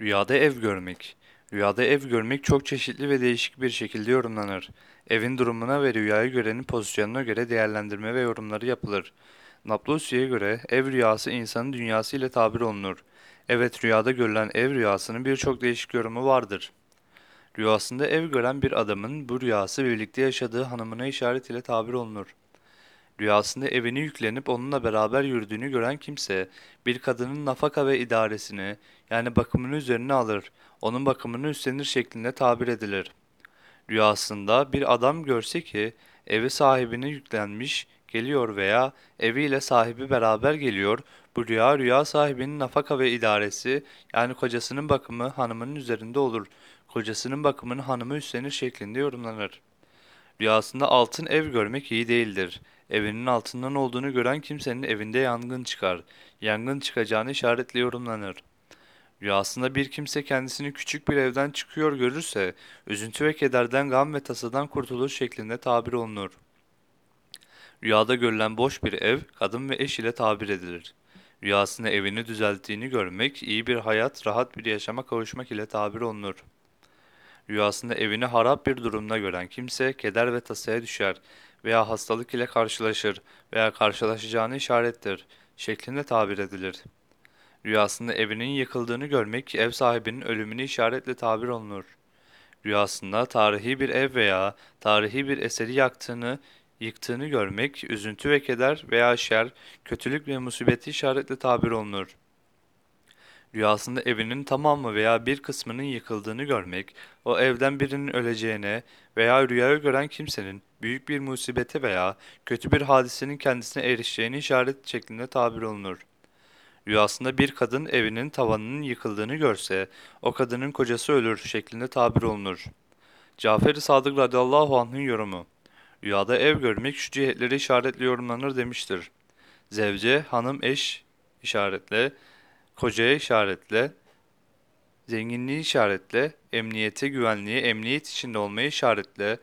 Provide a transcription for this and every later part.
Rüyada ev görmek. Rüyada ev görmek çok çeşitli ve değişik bir şekilde yorumlanır. Evin durumuna ve rüyayı görenin pozisyonuna göre değerlendirme ve yorumları yapılır. Naplusi'ye göre ev rüyası insanın dünyası ile tabir olunur. Evet rüyada görülen ev rüyasının birçok değişik yorumu vardır. Rüyasında ev gören bir adamın bu rüyası birlikte yaşadığı hanımına işaret ile tabir olunur. Rüyasında evine yüklenip onunla beraber yürüdüğünü gören kimse, bir kadının nafaka ve idaresini, yani bakımını üzerine alır, onun bakımını üstlenir şeklinde tabir edilir. Rüyasında bir adam görse ki, evi sahibine yüklenmiş, geliyor veya eviyle sahibi beraber geliyor, bu rüya rüya sahibinin nafaka ve idaresi, yani kocasının bakımı hanımının üzerinde olur, kocasının bakımını hanımı üstlenir şeklinde yorumlanır. Rüyasında altın ev görmek iyi değildir. Evinin altından olduğunu gören kimsenin evinde yangın çıkar. Yangın çıkacağını işaretle yorumlanır. Rüyasında bir kimse kendisini küçük bir evden çıkıyor görürse, üzüntü ve kederden, gam ve tasadan kurtulur şeklinde tabir olunur. Rüyada görülen boş bir ev, kadın ve eş ile tabir edilir. Rüyasında evini düzelttiğini görmek, iyi bir hayat, rahat bir yaşama kavuşmak ile tabir olunur. Rüyasında evini harap bir durumda gören kimse keder ve tasaya düşer veya hastalık ile karşılaşır veya karşılaşacağını işarettir şeklinde tabir edilir. Rüyasında evinin yıkıldığını görmek ev sahibinin ölümünü işaretle tabir olunur. Rüyasında tarihi bir ev veya tarihi bir eseri yaktığını, yıktığını görmek üzüntü ve keder veya şer, kötülük ve musibeti işaretle tabir olunur. Rüyasında evinin tamamı veya bir kısmının yıkıldığını görmek, o evden birinin öleceğine veya rüyayı gören kimsenin büyük bir musibete veya kötü bir hadisenin kendisine erişeceğini işaret şeklinde tabir olunur. Rüyasında bir kadın evinin tavanının yıkıldığını görse, o kadının kocası ölür şeklinde tabir olunur. Cafer-i Sadık radıyallahu anh'ın yorumu. Rüyada ev görmek şu cihetleri işaretle yorumlanır demiştir. Zevce, hanım, eş işaretle, kocaya işaretle, zenginliği işaretle, emniyeti, güvenliği, emniyet içinde olmayı işaretle,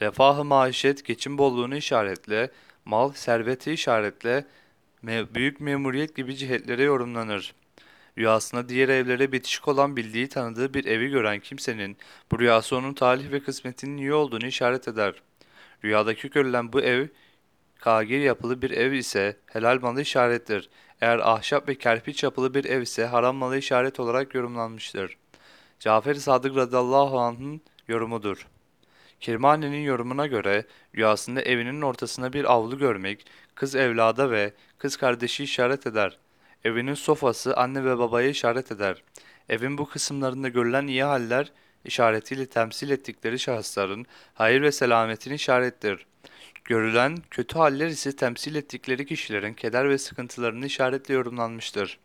refahı maişet, geçim bolluğunu işaretle, mal, serveti işaretle, me- büyük memuriyet gibi cihetlere yorumlanır. Rüyasında diğer evlere bitişik olan bildiği tanıdığı bir evi gören kimsenin bu rüyası onun talih ve kısmetinin iyi olduğunu işaret eder. Rüyadaki görülen bu ev kagir yapılı bir ev ise helal malı işarettir. Eğer ahşap ve kerpiç yapılı bir ev ise haram malı işaret olarak yorumlanmıştır. Cafer-i Sadık radıyallahu anh'ın yorumudur. Kirmani'nin yorumuna göre rüyasında evinin ortasında bir avlu görmek kız evlada ve kız kardeşi işaret eder. Evinin sofası anne ve babaya işaret eder. Evin bu kısımlarında görülen iyi haller işaretiyle temsil ettikleri şahısların hayır ve selametini işarettir. Görülen kötü haller ise temsil ettikleri kişilerin keder ve sıkıntılarını işaretle yorumlanmıştır.